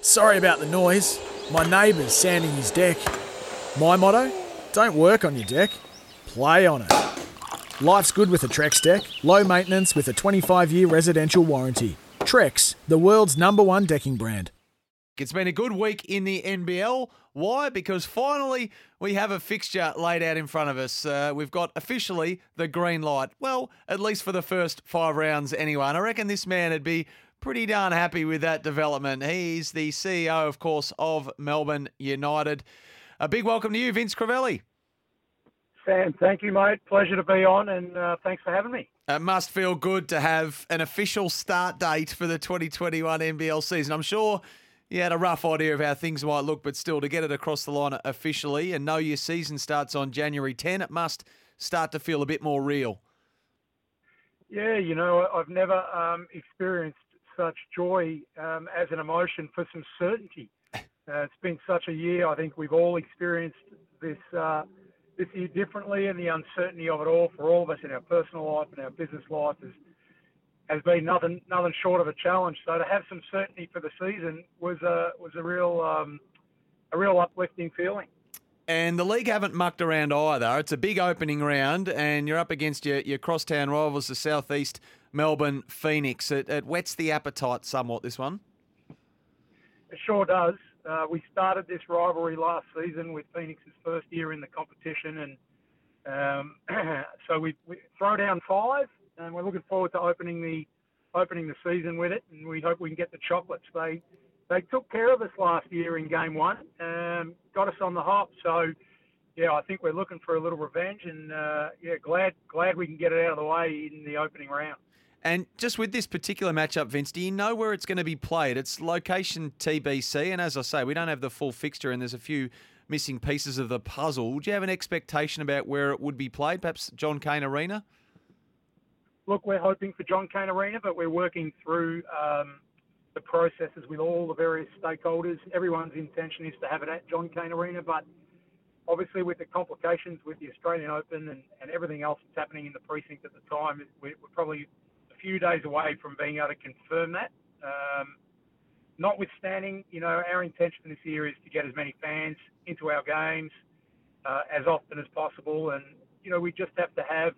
Sorry about the noise. My neighbour's sanding his deck. My motto? Don't work on your deck, play on it. Life's good with a Trex deck. Low maintenance with a 25 year residential warranty. Trex, the world's number one decking brand. It's been a good week in the NBL. Why? Because finally we have a fixture laid out in front of us. Uh, we've got officially the green light. Well, at least for the first five rounds anyway. And I reckon this man would be pretty darn happy with that development. He's the CEO, of course, of Melbourne United. A big welcome to you, Vince Crivelli. Sam, thank you, mate. Pleasure to be on, and uh, thanks for having me. It must feel good to have an official start date for the 2021 NBL season. I'm sure you had a rough idea of how things might look, but still to get it across the line officially and know your season starts on January 10, it must start to feel a bit more real. Yeah, you know, I've never um, experienced such joy um, as an emotion for some certainty. Uh, it's been such a year. I think we've all experienced this uh, this year differently, and the uncertainty of it all for all of us in our personal life and our business life has has been nothing nothing short of a challenge. So to have some certainty for the season was a was a real um, a real uplifting feeling. And the league haven't mucked around either. It's a big opening round, and you're up against your, your crosstown rivals, the Southeast Melbourne Phoenix. It, it whets the appetite somewhat, this one. It sure does. Uh, we started this rivalry last season with Phoenix's first year in the competition, and um, so we, we, throw down five, and we're looking forward to opening the opening the season with it, and we hope we can get the chocolates. They they took care of us last year in game one, um, got us on the hop. So yeah, I think we're looking for a little revenge, and uh, yeah, glad glad we can get it out of the way in the opening round. And just with this particular matchup, Vince, do you know where it's going to be played? It's location TBC, and as I say, we don't have the full fixture, and there's a few missing pieces of the puzzle. Do you have an expectation about where it would be played? Perhaps John Cain Arena. Look, we're hoping for John Cain Arena, but we're working through um, the processes with all the various stakeholders. Everyone's intention is to have it at John Cain Arena, but obviously with the complications with the Australian Open and, and everything else that's happening in the precinct at the time, we're, probably a few days away from being able to confirm that. Um, notwithstanding, you know, our intention this year is to get as many fans into our games uh, as often as possible, and you know, we just have to have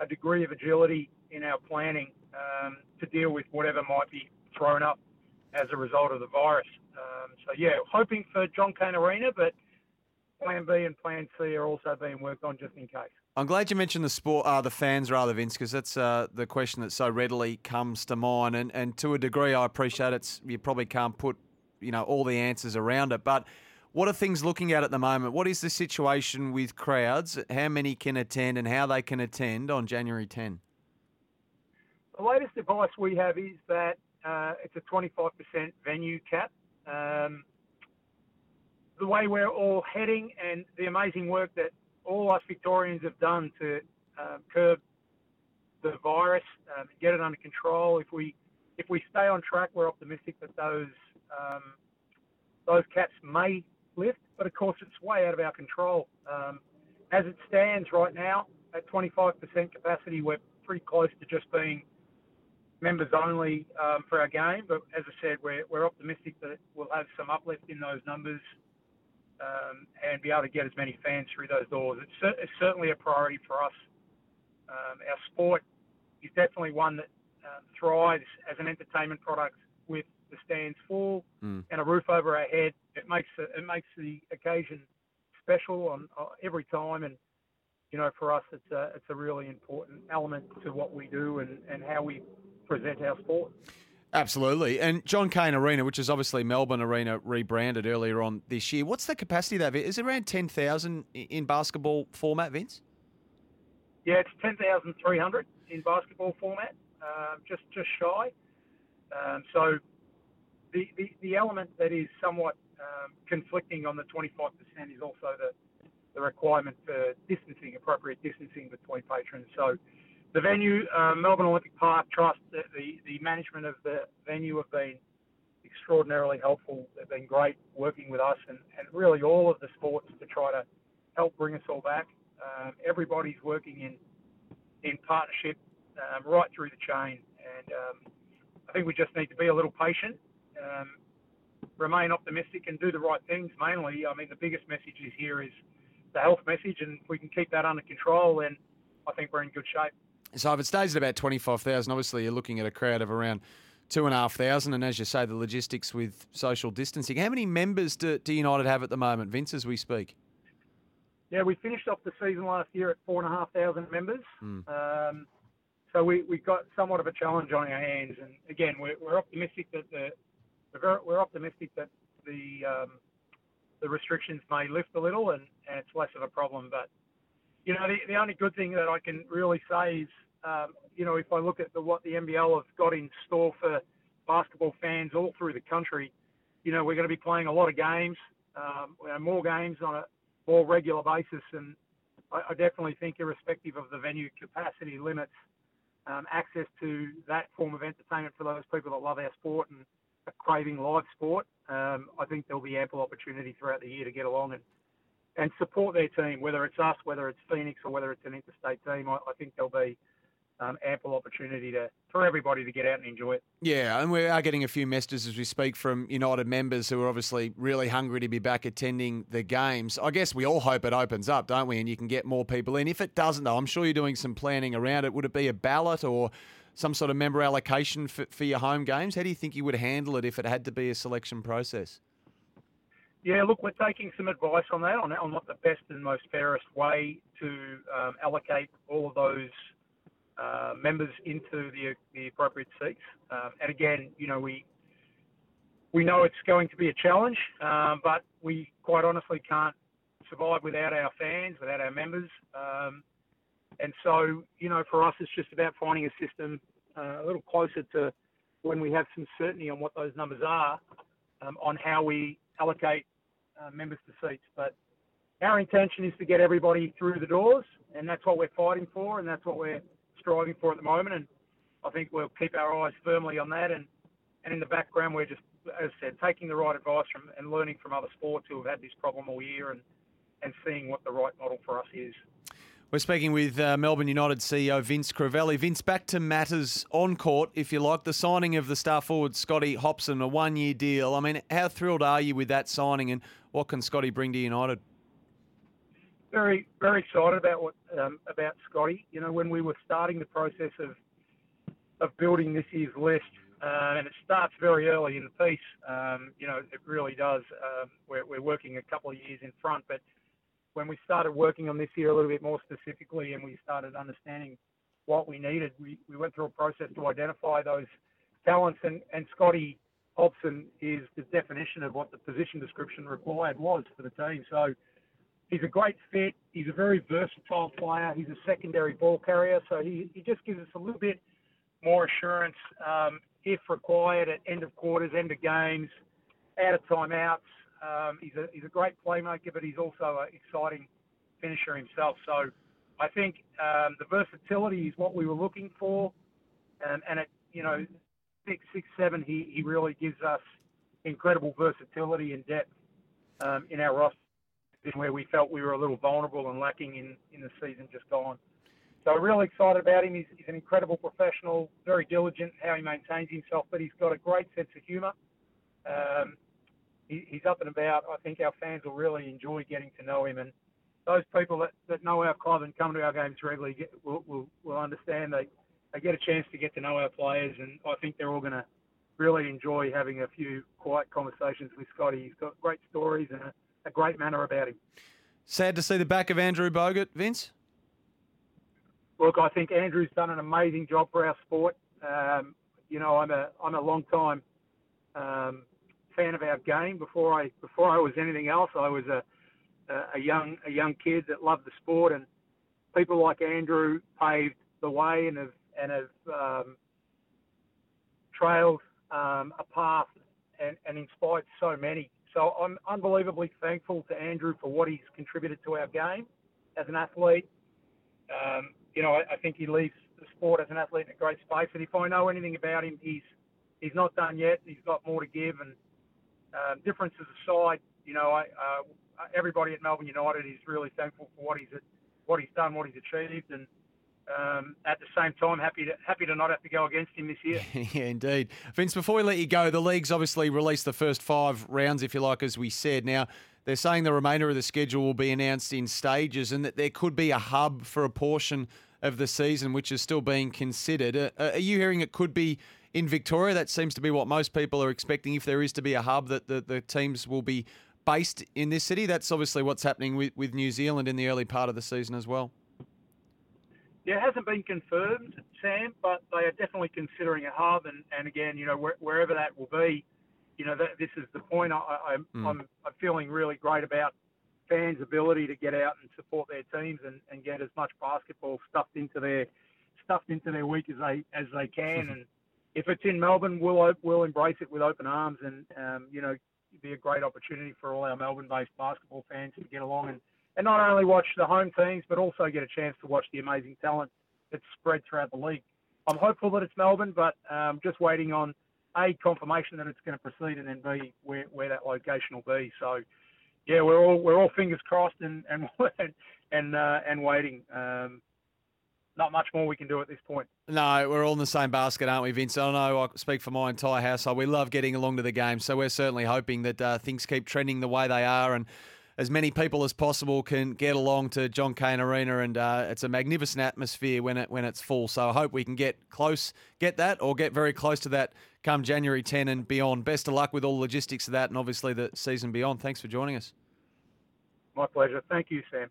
a degree of agility in our planning um, to deal with whatever might be thrown up as a result of the virus. Um, so yeah, hoping for John Cain Arena, but Plan B and Plan C are also being worked on just in case. I'm glad you mentioned the sport, uh, the fans rather, Vince, because that's uh, the question that so readily comes to mind. And, and to a degree, I appreciate it's you probably can't put you know all the answers around it. But what are things looking at at the moment? What is the situation with crowds? How many can attend, and how they can attend on January 10? The latest advice we have is that uh, it's a 25% venue cap. Um, the way we're all heading, and the amazing work that all us Victorians have done to um, curb the virus, um, get it under control. If we if we stay on track, we're optimistic that those um, those caps may lift, but of course it's way out of our control. Um, as it stands right now, at 25% capacity, we're pretty close to just being members only um, for our game. But as I said, we're, we're optimistic that we'll have some uplift in those numbers um, and be able to get as many fans through those doors. It's, it's certainly a priority for us. Um, our sport is definitely one that um, thrives as an entertainment product with the stands full mm. and a roof over our head. It makes it, it makes the occasion special on uh, every time, and you know, for us, it's a it's a really important element to what we do and, and how we present our sport. Absolutely. And John Cain Arena, which is obviously Melbourne Arena rebranded earlier on this year. What's the capacity that? Is it around 10,000 in basketball format, Vince? Yeah, it's 10,300 in basketball format, uh, just just shy. Um, so, the, the, the element that is somewhat um, conflicting on the 25% is also the, the requirement for distancing, appropriate distancing between patrons. So the venue, uh, Melbourne Olympic Park Trust, the, the, the management of the venue have been extraordinarily helpful. They've been great working with us and, and really all of the sports to try to help bring us all back. Um, everybody's working in in partnership um, right through the chain, and um, I think we just need to be a little patient, um, remain optimistic, and do the right things. Mainly, I mean, the biggest message is here is the health message, and if we can keep that under control, then I think we're in good shape. So if it stays at about twenty five thousand, obviously you're looking at a crowd of around two and a half thousand, and as you say, the logistics with social distancing. How many members do, do United have at the moment, Vince, as we speak? Yeah, we finished off the season last year at four and a half thousand members. Mm. Um, so we we got somewhat of a challenge on our hands, and again, we're, we're optimistic that the we're, we're optimistic that the um, the restrictions may lift a little, and, and it's less of a problem. But you know, the, the only good thing that I can really say is, um, you know, if I look at the, what the NBL have got in store for basketball fans all through the country, you know, we're going to be playing a lot of games, um, more games on a more regular basis. And I, I definitely think, irrespective of the venue capacity limits, um, access to that form of entertainment for those people that love our sport and are craving live sport, um, I think there'll be ample opportunity throughout the year to get along and and support their team, whether it's us, whether it's Phoenix, or whether it's an interstate team. I, I think there'll be um, ample opportunity to for everybody to get out and enjoy it. Yeah, and we are getting a few messages as we speak from United members who are obviously really hungry to be back attending the games. I guess we all hope it opens up, don't we? And you can get more people in. If it doesn't, though, I'm sure you're doing some planning around it. Would it be a ballot or some sort of member allocation for, for your home games? How do you think you would handle it if it had to be a selection process? Yeah, look, we're taking some advice on that, on, on what the best and most fairest way to um, allocate all of those uh, members into the, the appropriate seats. Um, and again, you know, we we know it's going to be a challenge, um, but we quite honestly can't survive without our fans, without our members. Um, and so, you know, for us, it's just about finding a system uh, a little closer to when we have some certainty on what those numbers are, um, on how we allocate uh, members to seats. But our intention is to get everybody through the doors, and that's what we're fighting for, and that's what we're striving for at the moment, and I think we'll keep our eyes firmly on that. And, and in the background, we're just, as I said, taking the right advice from and learning from other sports who have had this problem all year and, and seeing what the right model for us is. We're speaking with uh, Melbourne United CEO Vince Crivelli. Vince, back to matters on court, if you like. The signing of the star forward Scotty Hopson, a one year deal. I mean, how thrilled are you with that signing and what can Scotty bring to United? very very excited about what um, about Scotty. You know, when we were starting the process of of building this year's list, uh, and it starts very early in the piece. Um, you know, it really does. Um, we're, we're working a couple of years in front, but when we started working on this year a little bit more specifically, and we started understanding what we needed, we, we went through a process to identify those talents, and, and Scotty Hopson is the definition of what the position description required was for the team. So he's a great fit. He's a very versatile player. He's a secondary ball carrier, so he, he just gives us a little bit more assurance um, if required at end of quarters, end of games, out of timeouts. Um, he's a he's a great playmaker, but he's also an exciting finisher himself. So I think um, the versatility is what we were looking for, and, and at you know six six seven, he he really gives us incredible versatility and depth um, in our roster where we felt we were a little vulnerable and lacking in, in the season just gone. So really excited about him. He's, he's an incredible professional, very diligent how he maintains himself, but he's got a great sense of humour. Um, he, he's up and about. I think our fans will really enjoy getting to know him, and those people that, that know our club and come to our games regularly get, will, will, will understand they they get a chance to get to know our players, and I think they're all going to really enjoy having a few quiet conversations with Scotty. He's got great stories and a, a great manner about him. Sad to see the back of Andrew Bogut, Vince. Look, I think Andrew's done an amazing job for our sport. Um, you know, I'm a I'm a long time um, fan of our game. Before I before I was anything else, I was a a young a young kid that loved the sport, and people like Andrew paved the way and have and have um, trailed um, a path and, and inspired so many. So I'm unbelievably thankful to Andrew for what he's contributed to our game as an athlete. Um, you know, I, I think he leaves the sport as an athlete in a great space. And if I know anything about him, he's he's not done yet. He's got more to give. And um, differences aside, you know, I, uh, everybody at Melbourne United is really thankful for what he's what he's done, what he's achieved, and um, at the same time, happy to happy to not have to go against him this year. yeah, indeed. Vince, before we let you go, the league's obviously released the first five rounds, if you like, as we said. Now, they're saying the remainder of the schedule will be announced in stages and that there could be a hub for a portion of the season, which is still being considered. Uh, are you hearing it could be in Victoria? That seems to be what most people are expecting. If there is to be a hub, that the, the teams will be based in this city. That's obviously what's happening with, with New Zealand in the early part of the season as well. Yeah, it hasn't been confirmed, Sam, but they are definitely considering a hub. And, and again, you know, where, wherever that will be, you know, that, this is the point. I, I, mm. I'm, I'm feeling really great about fans' ability to get out and support their teams and, and get as much basketball stuffed into their stuffed into their week as they as they can. and if it's in Melbourne, we'll we'll embrace it with open arms, and um, you know, be a great opportunity for all our Melbourne-based basketball fans to get along and and not only watch the home teams, but also get a chance to watch the amazing talent that's spread throughout the league. I'm hopeful that it's Melbourne, but um, just waiting on a confirmation that it's going to proceed, and then b where, where that location will be. So, yeah, we're all we're all fingers crossed and and and uh, and waiting. Um, not much more we can do at this point. No, we're all in the same basket, aren't we, Vince? I know I speak for my entire household. We love getting along to the game, so we're certainly hoping that uh, things keep trending the way they are and as many people as possible can get along to John Cain Arena, and uh, it's a magnificent atmosphere when it when it's full. So I hope we can get close, get that, or get very close to that come January 10 and beyond. Best of luck with all the logistics of that, and obviously the season beyond. Thanks for joining us. My pleasure. Thank you, Sam.